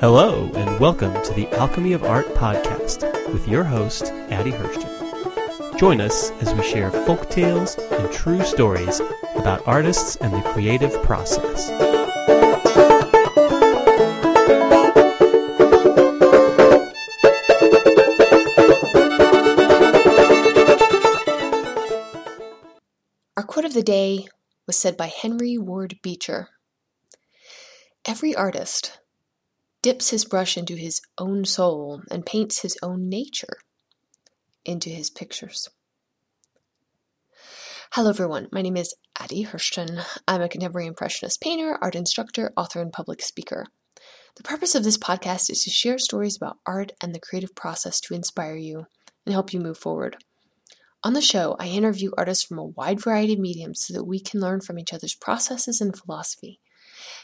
Hello, and welcome to the Alchemy of Art podcast with your host, Addie Hirschten. Join us as we share folk tales and true stories about artists and the creative process. The day was said by Henry Ward Beecher. Every artist dips his brush into his own soul and paints his own nature into his pictures. Hello, everyone. My name is Addie Hirschten. I'm a contemporary impressionist painter, art instructor, author, and public speaker. The purpose of this podcast is to share stories about art and the creative process to inspire you and help you move forward. On the show, I interview artists from a wide variety of mediums so that we can learn from each other's processes and philosophy.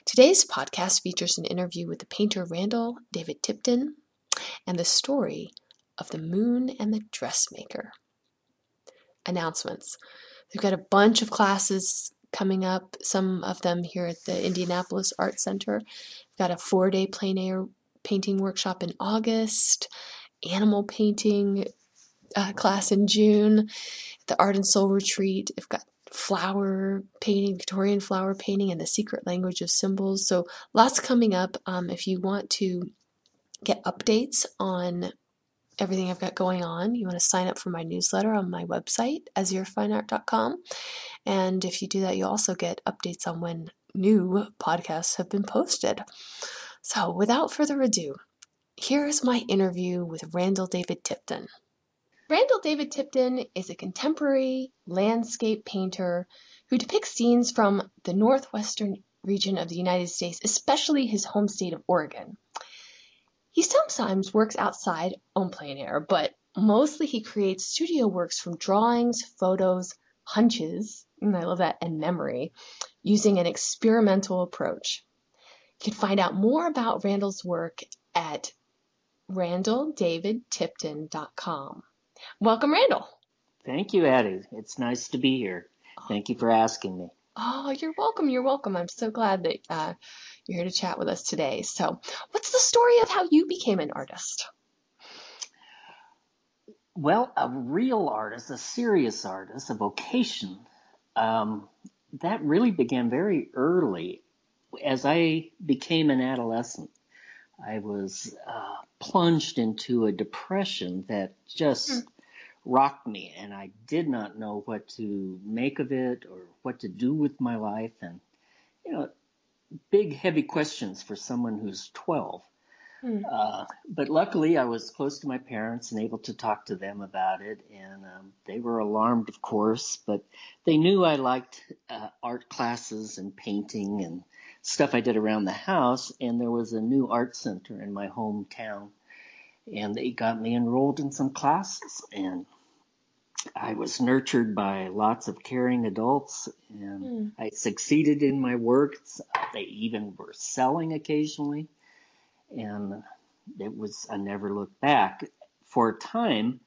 Today's podcast features an interview with the painter Randall David Tipton and the story of the moon and the dressmaker. Announcements. We've got a bunch of classes coming up, some of them here at the Indianapolis Art Center. We've got a four day plein air painting workshop in August, animal painting uh, class in June, the Art and Soul Retreat. I've got flower painting, Victorian flower painting, and the secret language of symbols. So lots coming up. Um, if you want to get updates on everything I've got going on, you want to sign up for my newsletter on my website, azhirfineart.com. And if you do that, you'll also get updates on when new podcasts have been posted. So without further ado, here is my interview with Randall David Tipton. Randall David Tipton is a contemporary landscape painter who depicts scenes from the northwestern region of the United States, especially his home state of Oregon. He sometimes works outside on plein air, but mostly he creates studio works from drawings, photos, hunches, and I love that, and memory, using an experimental approach. You can find out more about Randall's work at randalldavidtipton.com. Welcome, Randall. Thank you, Addie. It's nice to be here. Thank you for asking me. Oh, you're welcome. You're welcome. I'm so glad that uh, you're here to chat with us today. So, what's the story of how you became an artist? Well, a real artist, a serious artist, a vocation, um, that really began very early. As I became an adolescent, I was uh, plunged into a depression that just mm. rocked me, and I did not know what to make of it or what to do with my life. And, you know, big, heavy questions for someone who's 12. Mm. Uh, but luckily, I was close to my parents and able to talk to them about it. And um, they were alarmed, of course, but they knew I liked uh, art classes and painting and stuff I did around the house, and there was a new art center in my hometown, and they got me enrolled in some classes, and I was nurtured by lots of caring adults, and mm. I succeeded in my work. They even were selling occasionally, and it was I never looked back. For a time,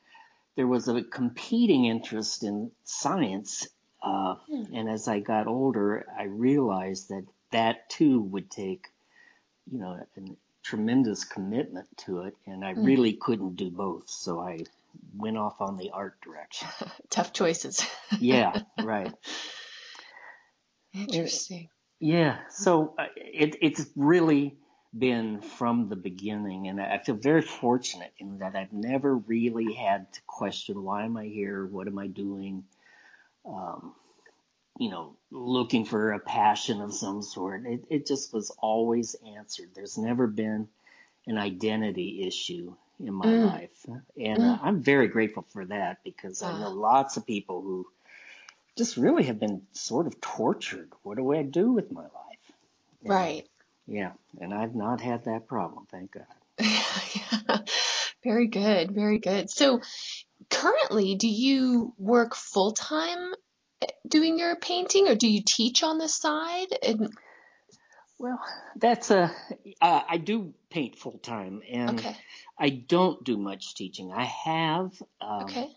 there was a competing interest in science, uh, mm. and as I got older, I realized that that too would take, you know, a tremendous commitment to it, and I mm. really couldn't do both. So I went off on the art direction. Tough choices. yeah, right. Interesting. Yeah, so uh, it, it's really been from the beginning, and I feel very fortunate in that I've never really had to question why am I here, what am I doing. Um, you know, looking for a passion of some sort. It, it just was always answered. There's never been an identity issue in my mm. life. And mm. uh, I'm very grateful for that because I know lots of people who just really have been sort of tortured. What do I do with my life? And, right. Yeah. And I've not had that problem, thank God. yeah. Very good. Very good. So currently, do you work full time doing your painting, or do you teach on the side? And well, that's a. Uh, I do paint full time, and okay. I don't do much teaching. I have. Um, okay.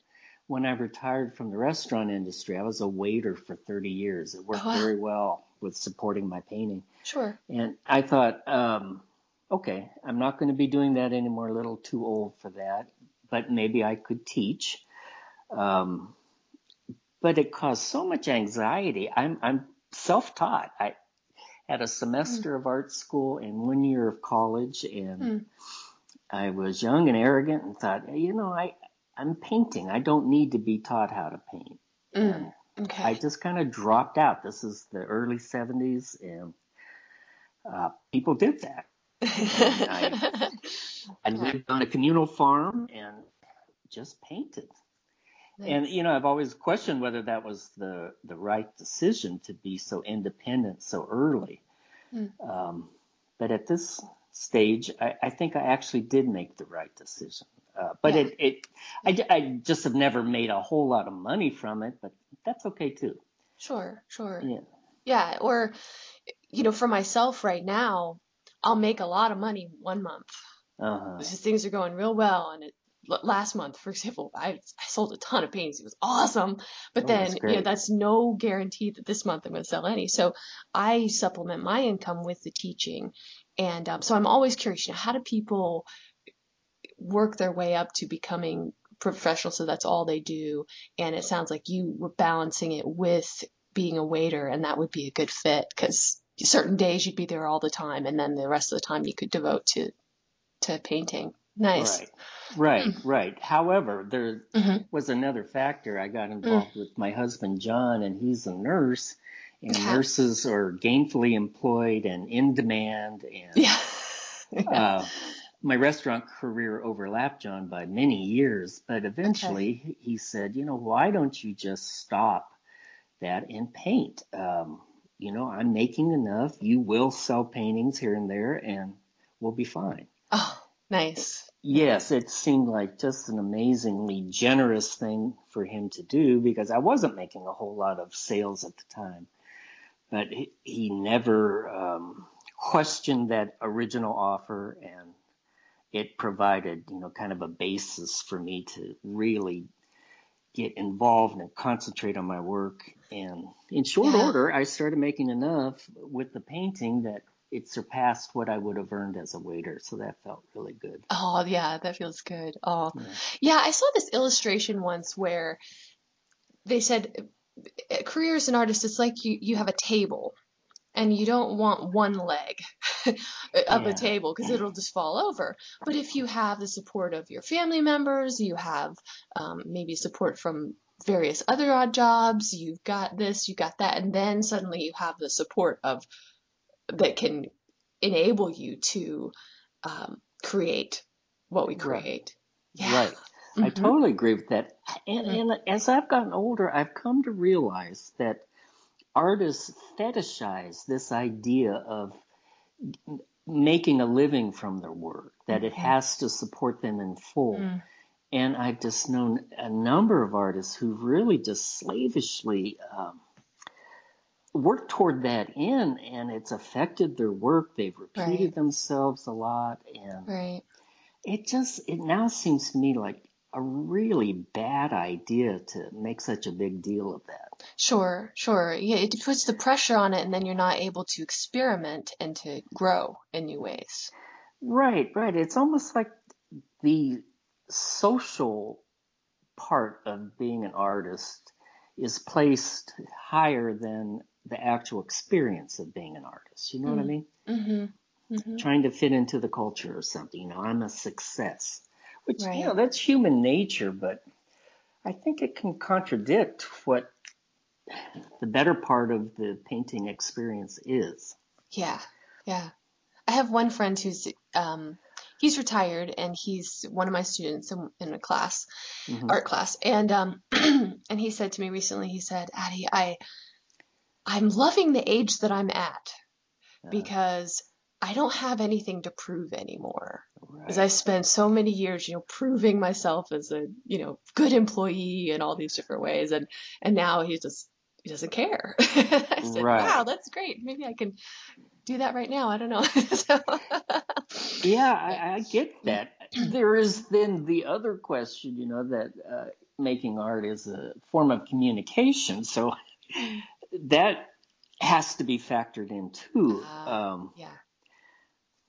when I retired from the restaurant industry, I was a waiter for 30 years. It worked Oh, wow. very well with supporting my painting. Sure. And I thought, um, okay, I'm not going to be doing that anymore. A little too old for that, but maybe I could teach. Um, but it caused so much anxiety. I'm, I'm self-taught. I had a semester of art school and one year of college and Mm. I was young and arrogant and thought, you know, I, I'm painting. I don't need to be taught how to paint. Mm. Okay. I just kind of dropped out. This is the early 70s and uh, people did that. I- I lived on a communal farm and just painted. And you know, I've always questioned whether that was the the right decision to be so independent so early. Hmm. Um, but at this stage, I, I think I actually did make the right decision. Uh, but Yeah. it, it I, I just have never made a whole lot of money from it, but that's okay too. Sure, sure. Yeah. Yeah, or you know, for myself right now, I'll make a lot of money one month. Uh-huh. Because things are going real well, and it, last month, for example, I I sold a ton of paintings. It was awesome, but Oh, then you know that's no guarantee that this month I'm going to sell any. So I supplement my income with the teaching, and um, so I'm always curious. You know, how do people work their way up to becoming professional? So that's all they do, and it sounds like you were balancing it with being a waiter, and that would be a good fit because certain days you'd be there all the time, and then the rest of the time you could devote to to painting. Nice. Right, right, right. However, there Mhm. was another factor. I got involved with my husband John, and he's a nurse, and Yeah. nurses are gainfully employed and in demand. And Yeah. uh, my restaurant career overlapped John by many years, but eventually he said, "You know, why don't you just stop that and paint? Um, you know, I'm making enough. You will sell paintings here and there, and we'll be fine." oh, nice. Yes, it seemed like just an amazingly generous thing for him to do because I wasn't making a whole lot of sales at the time. But he, he never um, questioned that original offer and it provided, you know, kind of a basis for me to really get involved and concentrate on my work. And in short Yeah. order, I started making enough with the painting that it surpassed what I would have earned as a waiter. So that felt really good. Oh, yeah, that feels good. Oh, Yeah. yeah, I saw this illustration once where they said uh, career as an artist, it's like you, you have a table and you don't want one leg of Yeah. a table because it'll just fall over. But if you have the support of your family members, you have um, maybe support from various other odd jobs, you've got this, you've got that, and then suddenly you have the support of that can enable you to um, create what we Right. create. Yeah. Right. I Mhm. totally agree with that. And, Mhm. and as I've gotten older, I've come to realize that artists fetishize this idea of making a living from their work, that it Mhm. has to support them in full. Mm. And I've just known a number of artists who really just slavishly um, worked toward that end, and it's affected their work. They've repeated Right. themselves a lot, and Right. it just it now seems to me like a really bad idea to make such a big deal of that. Sure, sure. Yeah, it puts the pressure on it, and then you're not able to experiment and to grow in new ways. Right, right. It's almost like the social part of being an artist is placed higher than the actual experience of being an artist. You know what I Mm. mean? Mm-hmm. Mm-hmm. Trying to fit into the culture or something. You know, I'm a success, which Right. you know that's human nature, but I think it can contradict what the better part of the painting experience is. Yeah, yeah. I have one friend who's um, he's retired, and he's one of my students in, in a class, Mhm. art class, and um, and he said to me recently, he said, Addie, I I'm loving the age that I'm at because I don't have anything to prove anymore. right. Because I spent so many years, you know, proving myself as a, you know, good employee in all these different ways, and and now he just he doesn't care. I said, Right. wow, that's great. Maybe I can do that right now. I don't know. so, Yeah, I, I get that. There is then the other question, you know, that uh, making art is a form of communication, so that has to be factored in too. Uh, Um, yeah.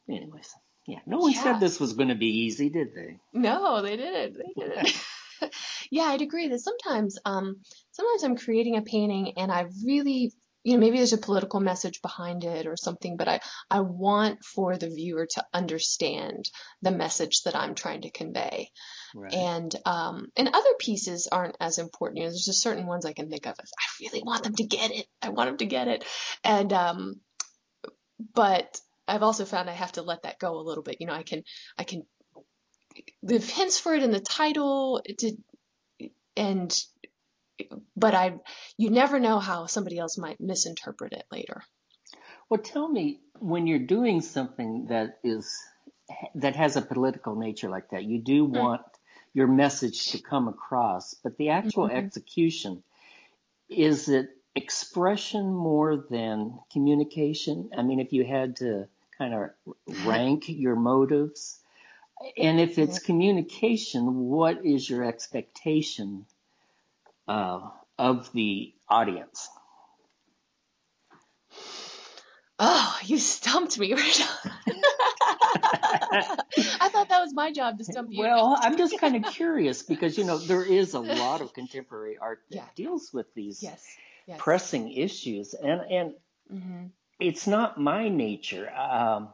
anyways, yeah, no one Yeah. said this was going to be easy, did they? No, they didn't. They didn't. yeah, I'd agree that sometimes, um, sometimes I'm creating a painting and I really, you know, maybe there's a political message behind it or something, but I, I want for the viewer to understand the message that I'm trying to convey. Right. And, um, and other pieces aren't as important. You know, there's just certain ones I can think of. as, I really want them to get it. I want them to get it. And, um, but I've also found I have to let that go a little bit. You know, I can, I can leave hints for it in the title to, and, but I, you never know how somebody else might misinterpret it later. Well, tell me when you're doing something that is that has a political nature like that, you do Hmm. want your message to come across, but the actual Mhm. execution is it expression more than communication? I mean, if you had to kind of rank your motives, and if it's communication, what is your expectation uh, of the audience? Oh, you stumped me right I thought that was my job to stump you. Well, I'm just kind of curious because you know there is a lot of contemporary art that Yeah. deals with these yes, yes. pressing issues, and and hmm it's not my nature. Um,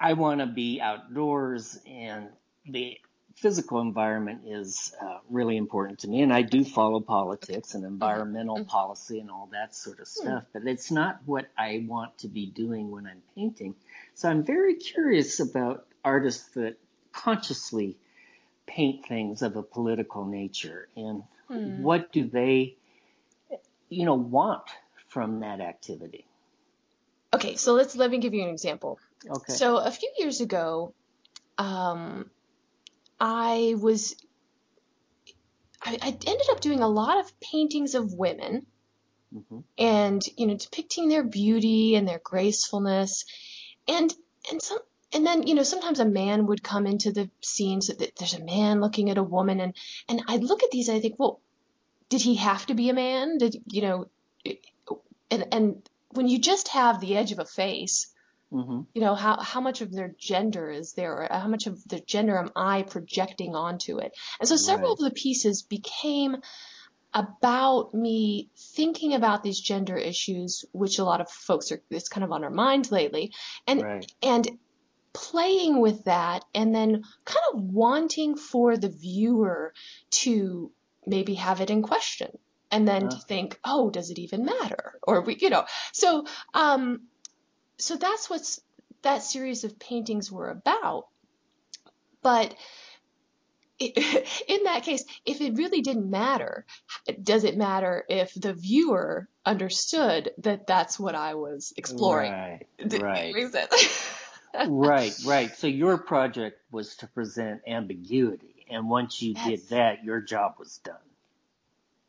I want to be outdoors, and the physical environment is uh, really important to me, and I do follow politics and environmental Mhm. policy and all that sort of stuff. But it's not what I want to be doing when I'm painting. So I'm very curious about artists that consciously paint things of a political nature and Hmm. what do they, you know, want from that activity. Okay, so let's let me give you an example. Okay. So a few years ago, um, I was I, I ended up doing a lot of paintings of women hmm and you know depicting their beauty and their gracefulness and and some and then you know sometimes a man would come into the scene so that there's a man looking at a woman and and I'd look at these and I think well did he have to be a man? Did you know and and when you just have the edge of a face hmm you know how how much of their gender is there? Or how much of their gender am i projecting onto it? And so several Right. of the pieces became about me thinking about these gender issues which a lot of folks are it's kind of on our mind lately and Right. and playing with that and then kind of wanting for the viewer to maybe have it in question and then to Uh-huh. think oh does it even matter or we you know so um so that's what's that series of paintings were about but it, in that case if it really didn't matter does it matter if the viewer understood that that's what i was exploring Right. Did Right. right. Right. So your project was to present ambiguity, and once you Yes. did that, your job was done.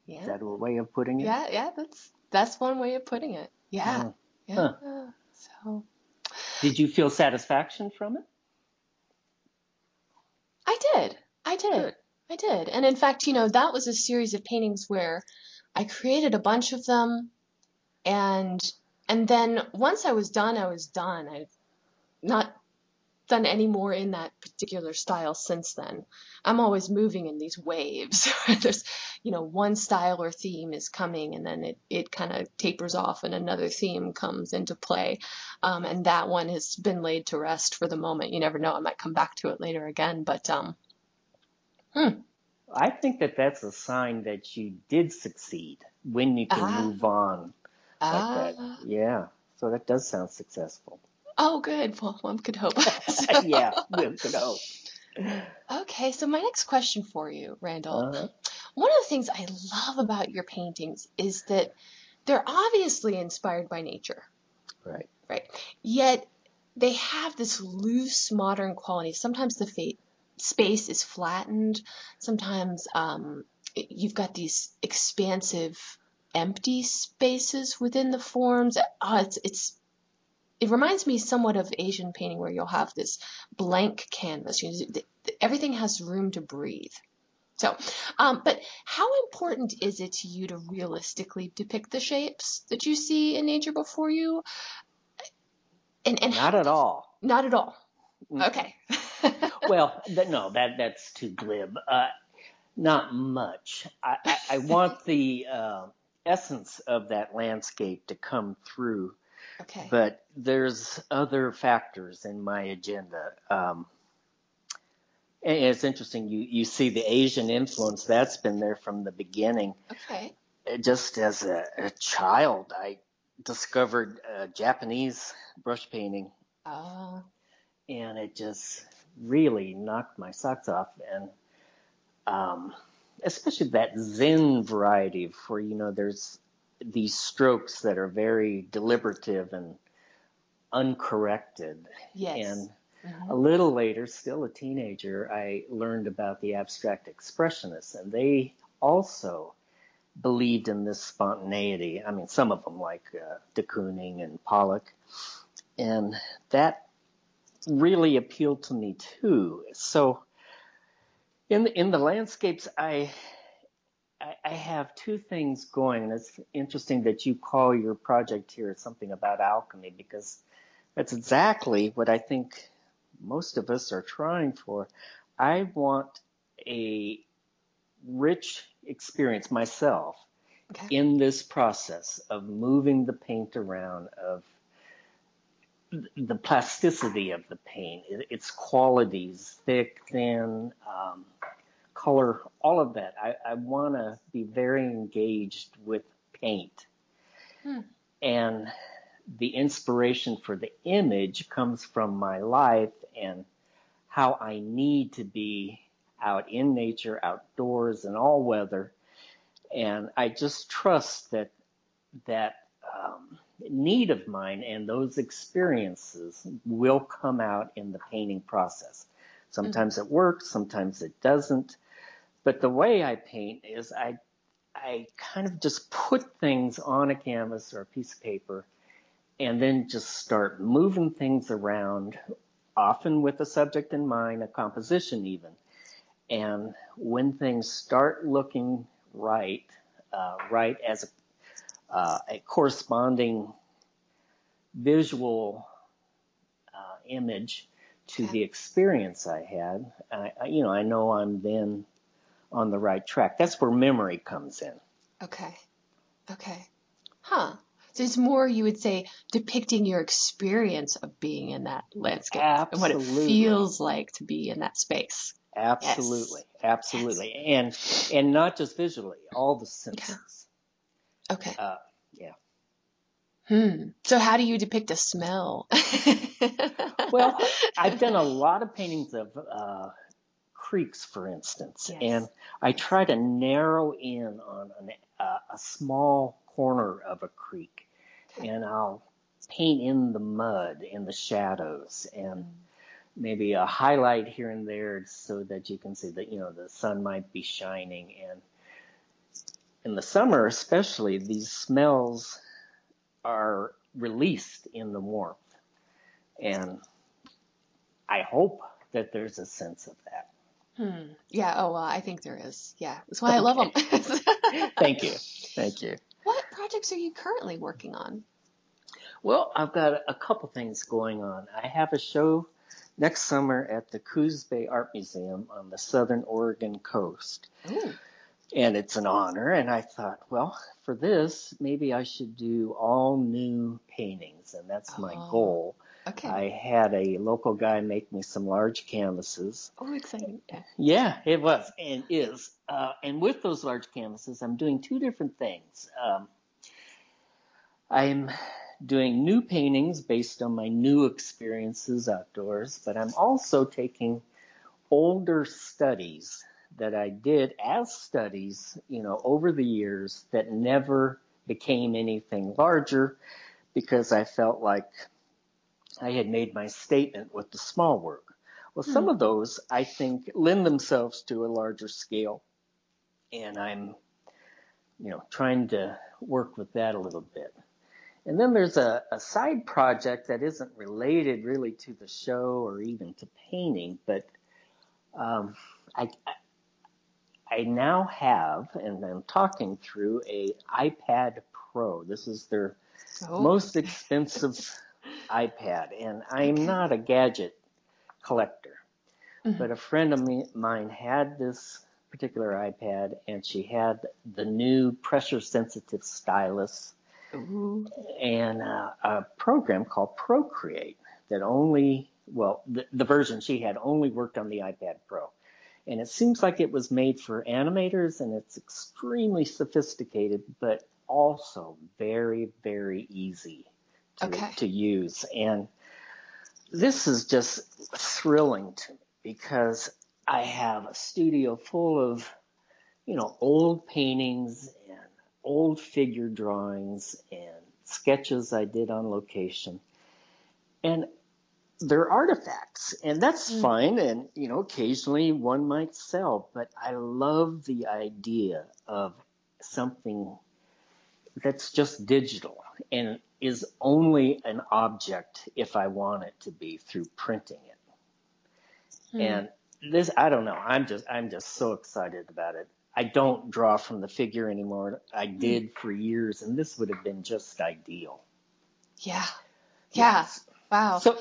Is yeah that a way of putting it? yeah yeah that's that's one way of putting it yeah Oh. yeah Huh. so Did you feel satisfaction from it? I did. I did. Good. I did. And in fact, you know, that was a series of paintings where I created a bunch of them and and then once I was done, I was done. I've not done any more in that particular style since then. I'm always moving in these waves. There's, you know, one style or theme is coming and then it, it kind of tapers off and another theme comes into play. Um, and that one has been laid to rest for the moment. You never know. I might come back to it later again, but, um, I think that that's a sign that you did succeed when you can Ah. move on like ah, that. Yeah. So that does sound successful. oh, good. Well, one could hope. yeah. Good to know. Okay, so my next question for you, Randall. Uh-huh. One of the things I love about your paintings is that they're obviously inspired by nature, Right. right? Yet they have this loose modern quality. Sometimes the fa- space is flattened. Sometimes um, you've got these expansive, empty spaces within the forms. Oh, it's it's it reminds me somewhat of Asian painting where you'll have this blank canvas. You know, th- th- everything has room to breathe. So, um, but how important is it to you to realistically depict the shapes that you see in nature before you? And, and not at all. Not at all. Okay. well, th- no, that that's too glib. Uh, not much. I, I, I want the uh, essence of that landscape to come through. Okay. But there's other factors in my agenda. Um, and it's interesting. You you see the Asian influence that's been there from the beginning. Okay. Just as a, a child, I discovered uh, Japanese brush painting. Oh. And it just really knocked my socks off, and um, especially that Zen variety, where you know there's these strokes that are very deliberative and uncorrected. Yes. And Mm-hmm. A little later, still a teenager, I learned about the abstract expressionists, and they also believed in this spontaneity. I mean, some of them, like uh, de Kooning and Pollock, and that really appealed to me too. So, in the, in the landscapes, I, I I have two things going, and it's interesting that you call your project here something about alchemy because that's exactly what I think most of us are trying for. I want a rich experience myself okay. in this process of moving the paint around, of the plasticity of the paint, its qualities, thick, thin, um, color, all of that. I, I want to be very engaged with paint. Hmm. And the inspiration for the image comes from my life and how I need to be out in nature, outdoors, in all weather. And I just trust that that um, need of mine and those experiences will come out in the painting process. Sometimes mm-hmm. it works, sometimes it doesn't. But the way I paint is I I kind of just put things on a canvas or a piece of paper and then just start moving things around often with a subject in mind, a composition even. And when things start looking right, uh, right as a, uh, a corresponding visual uh, image to the experience I had, I, you know, I know I'm then on the right track. That's where memory comes in. Okay. Okay. Huh. So it's more, you would say, depicting your experience of being in that landscape Absolutely. and what it feels like to be in that space. Absolutely, yes. absolutely, yes. and and not just visually, all the senses. Okay. okay. Uh, yeah. Hmm. So how do you depict a smell? well, I've done a lot of paintings of uh, creeks, for instance, yes. and I try to narrow in on an, uh, a small corner of a creek and I'll paint in the mud and the shadows and maybe a highlight here and there so that you can see that you know the sun might be shining and in the summer especially these smells are released in the warmth and I hope that there's a sense of that. Hmm. Yeah. Oh, well, I think there is. Yeah. That's why I love them. Thank you. Thank you What projects are you currently working on? Well, I've got a couple things going on. I have a show next summer at the Coos Bay Art Museum on the southern Oregon coast. Ooh. And it's an honor. And I thought, well, for this, maybe I should do all new paintings. And that's my oh, goal. Okay. I had a local guy make me some large canvases. Oh, exciting. Yeah, it was and is. Uh, and with those large canvases, I'm doing two different things. Um, I'm doing new paintings based on my new experiences outdoors, but I'm also taking older studies that I did as studies, you know, over the years that never became anything larger because I felt like I had made my statement with the small work. Well, some mm-hmm. of those I think lend themselves to a larger scale and I'm, you know, trying to work with that a little bit. And then there's a, a side project that isn't related really to the show or even to painting, but um, I, I now have, and I'm talking through a iPad Pro. This is their Oh, most expensive iPad, and I'm not a gadget collector. Mhm. But a friend of me, mine had this particular iPad, and she had the new pressure sensitive stylus Ooh. and uh, a program called Procreate that only, well, the, the version she had only worked on the iPad Pro. And it seems like it was made for animators and it's extremely sophisticated, but also very, very easy to, Okay. to use. And this is just thrilling to me because I have a studio full of, you know, old paintings and old figure drawings and sketches I did on location. And they're artifacts, and that's Mm. fine. And, you know, occasionally one might sell, but I love the idea of something that's just digital and is only an object if I want it to be through printing it. Hmm. And this, I don't know. I'm just, I'm just so excited about it. I don't draw from the figure anymore. I did for years, and this would have been just ideal. Yeah. Yeah. Yes. Wow. So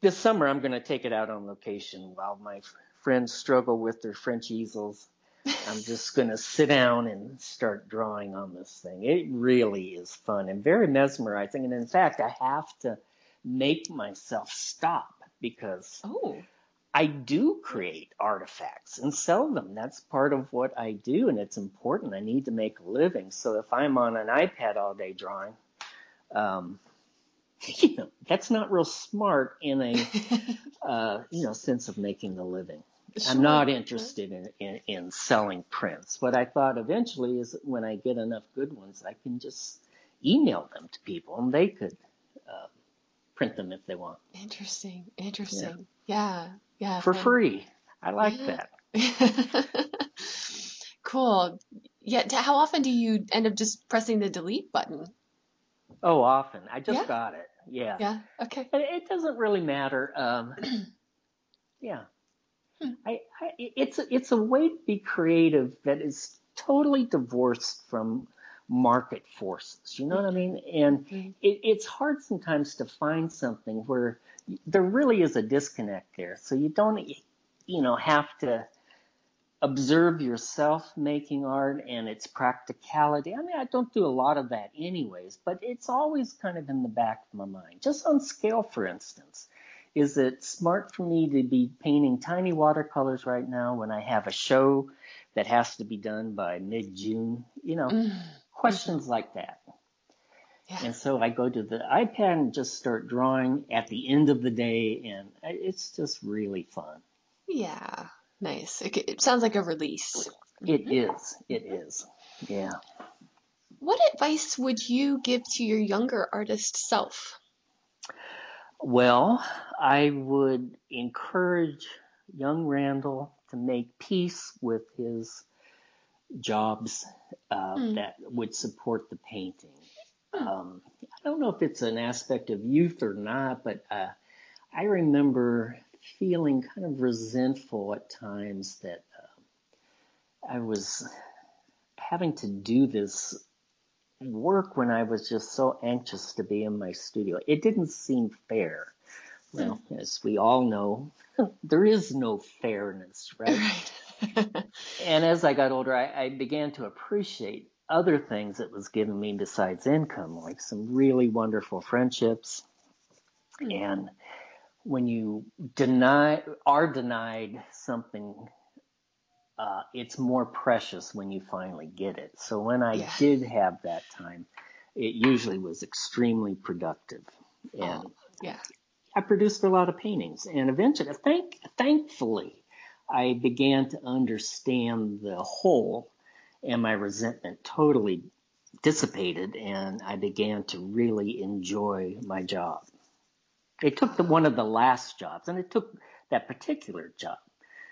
this summer, I'm going to take it out on location while my friends struggle with their French easels. I'm just going to sit down and start drawing on this thing. It really is fun and very mesmerizing. And in fact, I have to make myself stop because oh. I do create artifacts and sell them. That's part of what I do, and it's important. I need to make a living. So if I'm on an iPad all day drawing, um, you know, that's not real smart in a uh, you know sense of making a living. Sure. I'm not interested in, in in selling prints. What I thought eventually is when I get enough good ones, I can just email them to people, and they could uh, print them if they want Interesting. Interesting. Yeah. Yeah. for fun. free. I like Yeah. that. cool. Yeah. How often do you end up just pressing the delete button? Oh, often. I just Yeah. got it. Yeah. Yeah. Okay. It, it doesn't really matter. Um, yeah. Hmm. I, I, it's a, it's a way to be creative that is totally divorced from market forces. You know what I mean? And Mhm. it, it's hard sometimes to find something where there really is a disconnect there. So you don't, you know, have to observe yourself making art and its practicality. I mean, I don't do a lot of that anyways, but it's always kind of in the back of my mind. Just on scale, for instance, is it smart for me to be painting tiny watercolors right now when I have a show that has to be done by mid-June? You know, Mm. questions like that. Yeah. And so I go to the iPad and just start drawing at the end of the day, and it's just really fun. Yeah. Nice. It, it sounds like a release. It is. It is. Yeah. What advice would you give to your younger artist self? Well, I would encourage young Randall to make peace with his jobs uh, Hmm. that would support the painting. Hmm. Um, I don't know if it's an aspect of youth or not, but uh, I remember feeling kind of resentful at times that uh, I was having to do this work when I was just so anxious to be in my studio. It didn't seem fair. Well, as we all know, there is no fairness, right? Right. And as I got older, I, I began to appreciate other things that was given me besides income, like some really wonderful friendships. Hmm. And when you deny, are denied something, uh, it's more precious when you finally get it. So when I Yeah. did have that time, it usually was extremely productive. And Oh, yeah. I produced a lot of paintings, and eventually, thank, thankfully, I began to understand the whole, and my resentment totally dissipated, and I began to really enjoy my job. It took the, one of the last jobs, and it took that particular job,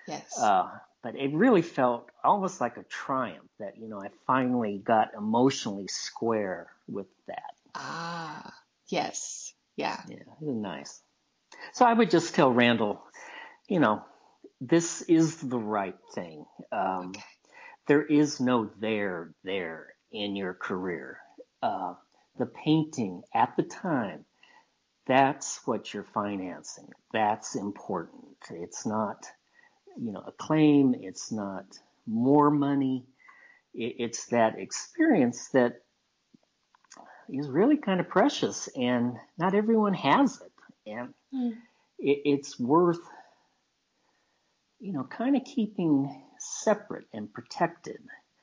Yes. uh, but it really felt almost like a triumph that you know I finally got emotionally square with that. ah. Yes. Yeah. Yeah, it was nice. So I would just tell Randall, you know, this is the right thing. Um, Okay. there is no there there in your career. Uh, the painting at the time, that's what you're financing. That's important. It's not, you know, a claim. It's not more money. It's that experience that is really kind of precious and not everyone has it. And mm. it's worth, you know, kind of keeping separate and protected.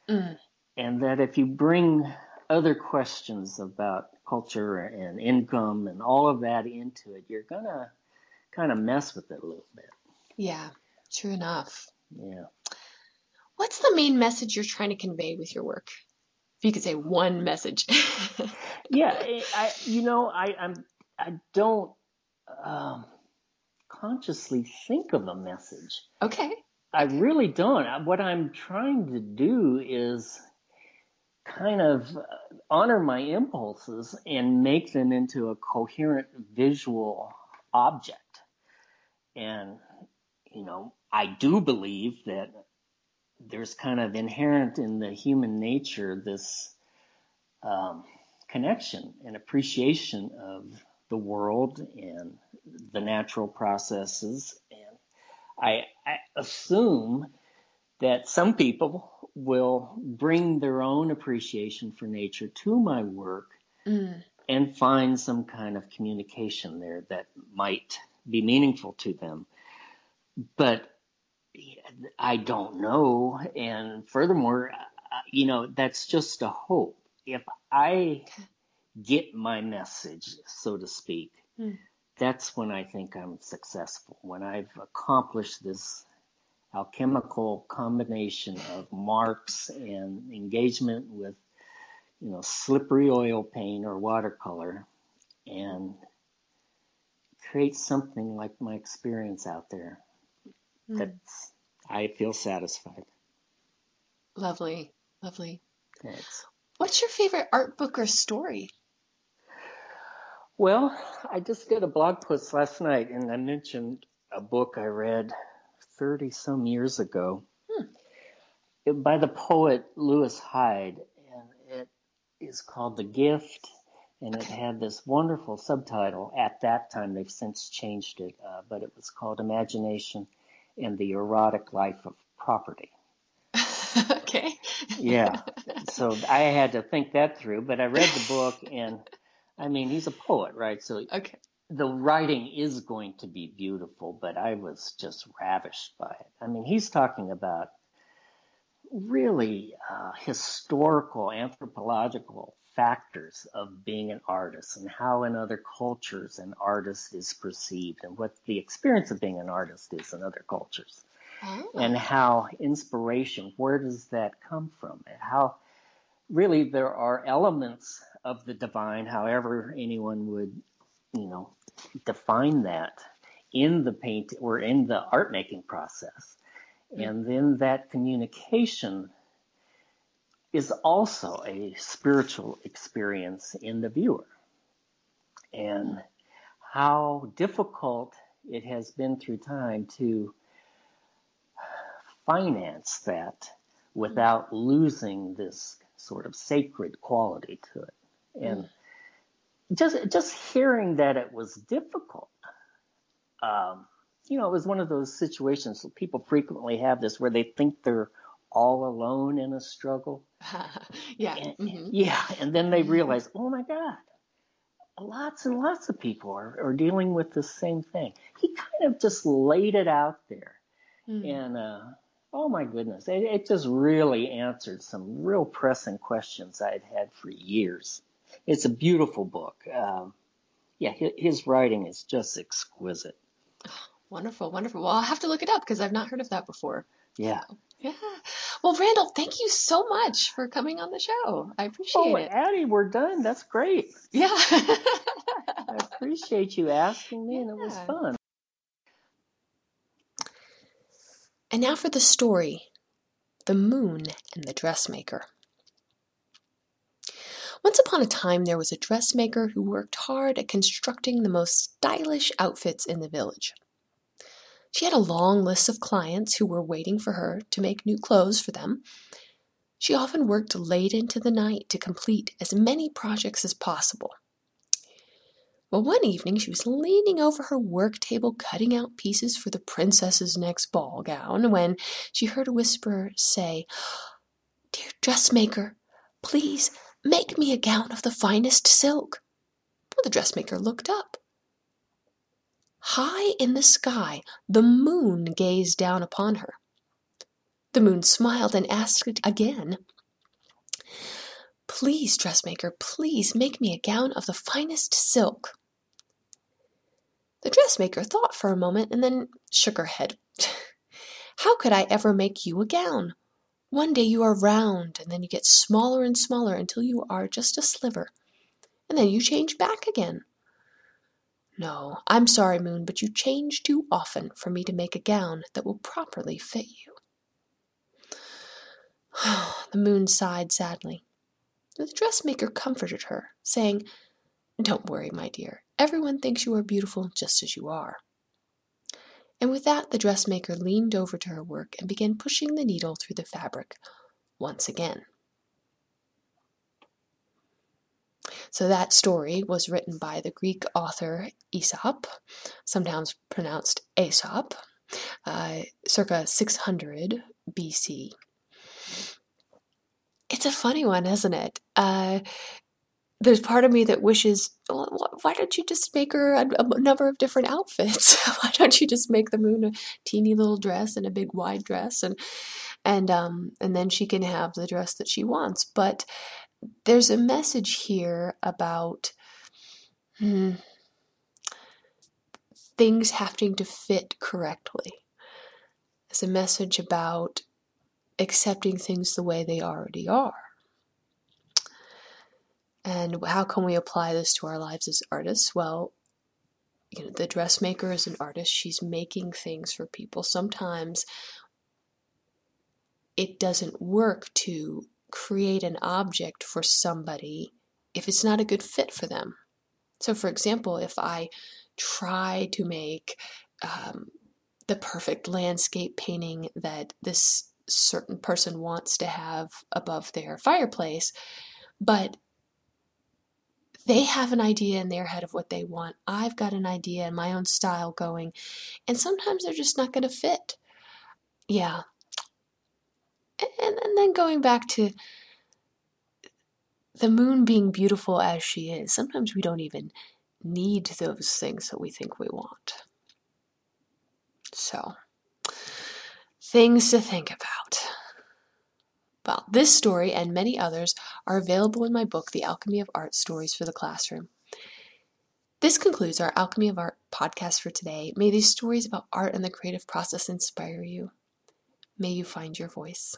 Mm. And that if you bring other questions about culture and income and all of that into it, you're going to kind of mess with it a little bit. Yeah, true enough. Yeah. What's the main message you're trying to convey with your work? If you could say one message. yeah, I, you know, I, I'm, I don't um, consciously think of a message. Okay. I really don't. What I'm trying to do is kind of honor my impulses and make them into a coherent visual object. And, you know, I do believe that there's kind of inherent in the human nature this um, connection and appreciation of the world and the natural processes. And I, I assume that some people will bring their own appreciation for nature to my work mm. and find some kind of communication there that might be meaningful to them. But I don't know. And furthermore, you know, that's just a hope. If I get my message, so to speak, mm. that's when I think I'm successful. When I've accomplished this alchemical combination of marks and engagement with, you know, slippery oil paint or watercolor and create something like my experience out there. Mm. That's, I feel satisfied. Lovely, lovely. Thanks. What's your favorite art book or story? Well, I just did a blog post last night and I mentioned a book I read 30 some years ago hmm. by the poet Lewis Hyde. And it is called The Gift. And it had this wonderful subtitle at that time. They've since changed it, uh, but it was called Imagination and the Erotic Life of Property. okay. yeah. So I had to think that through, but I read the book and I mean, he's a poet, right? So okay the writing is going to be beautiful, but I was just ravished by it. I mean, he's talking about really uh, historical, anthropological factors of being an artist and how in other cultures an artist is perceived and what the experience of being an artist is in other cultures. Oh. And how inspiration, where does that come from? And how really there are elements of the divine, however anyone would you know, define that in the paint or in the art making process. Mm-hmm. And then that communication is also a spiritual experience in the viewer. And how difficult it has been through time to finance that without losing this sort of sacred quality to it. And mm-hmm. Just just hearing that it was difficult. Um, you know, it was one of those situations people frequently have this where they think they're all alone in a struggle. yeah. And, mm-hmm. Yeah. And then they realize, oh my God, lots and lots of people are, are dealing with the same thing. He kind of just laid it out there. Mm. And, uh, oh my goodness, it, it just really answered some real pressing questions I'd had for years it's a beautiful book. Um, yeah, his writing is just exquisite. wonderful, wonderful. Well, I'll have to look it up because I've not heard of that before. Yeah. So, yeah. Well, Randall, thank you so much for coming on the show. I appreciate it. oh. Addie, we're done. That's great. Yeah. I appreciate you asking me, yeah. and it was fun. And now for the story The Moon and the Dressmaker. Once upon a time there was a dressmaker who worked hard at constructing the most stylish outfits in the village. She had a long list of clients who were waiting for her to make new clothes for them, She often worked late into the night to complete as many projects as possible. Well, one evening she was leaning over her work table cutting out pieces for the princess's next ball gown when she heard a whisperer say, Dear dressmaker, please make me a gown of the finest silk. Well, the dressmaker looked up. High in the sky, the moon gazed down upon her. The moon smiled and asked again, Please, dressmaker, please make me a gown of the finest silk. The dressmaker thought for a moment and then shook her head. How could I ever make you a gown? One day you are round, and then you get smaller and smaller until you are just a sliver, and then you change back again. No, I'm sorry, Moon, but you change too often for me to make a gown that will properly fit you. the moon sighed sadly. The dressmaker comforted her, saying, Don't worry, my dear. Everyone thinks you are beautiful just as you are. And with that, the dressmaker leaned over to her work and began pushing the needle through the fabric once again. So that story was written by the Greek author Aesop, sometimes pronounced Aesop, uh, circa 600 BC. It's a funny one, isn't it? Uh, there's part of me that wishes, well, why don't you just make her a, a, number of different outfits? why don't you just make the moon a teeny little dress and a big wide dress, and and um and then she can have the dress that she wants. But there's a message here about hmm, things having to fit correctly. It's a message about accepting things the way they already are and how can we apply this to our lives as artists? Well, you know, the dressmaker is an artist. She's making things for people. Sometimes it doesn't work to create an object for somebody if it's not a good fit for them. So, for example, if I try to make um, the perfect landscape painting that this certain person wants to have above their fireplace, but they have an idea in their head of what they want. I've got an idea and my own style going. And sometimes they're just not going to fit. Yeah. And, and then going back to the moon being beautiful as she is, sometimes we don't even need those things that we think we want. So, things to think about. Well, this story and many others are available in my book, The Alchemy of Art Stories for the Classroom. This concludes our Alchemy of Art podcast for today. May these stories about art and the creative process inspire you. May you find your voice.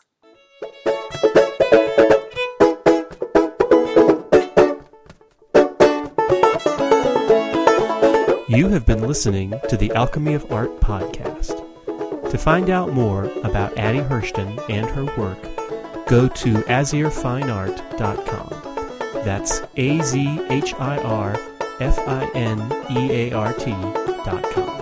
You have been listening to the Alchemy of Art podcast. To find out more about Addie Hirschten and her work, go to azhirfineart.com. That's A Z H I R F I N E A R T.com.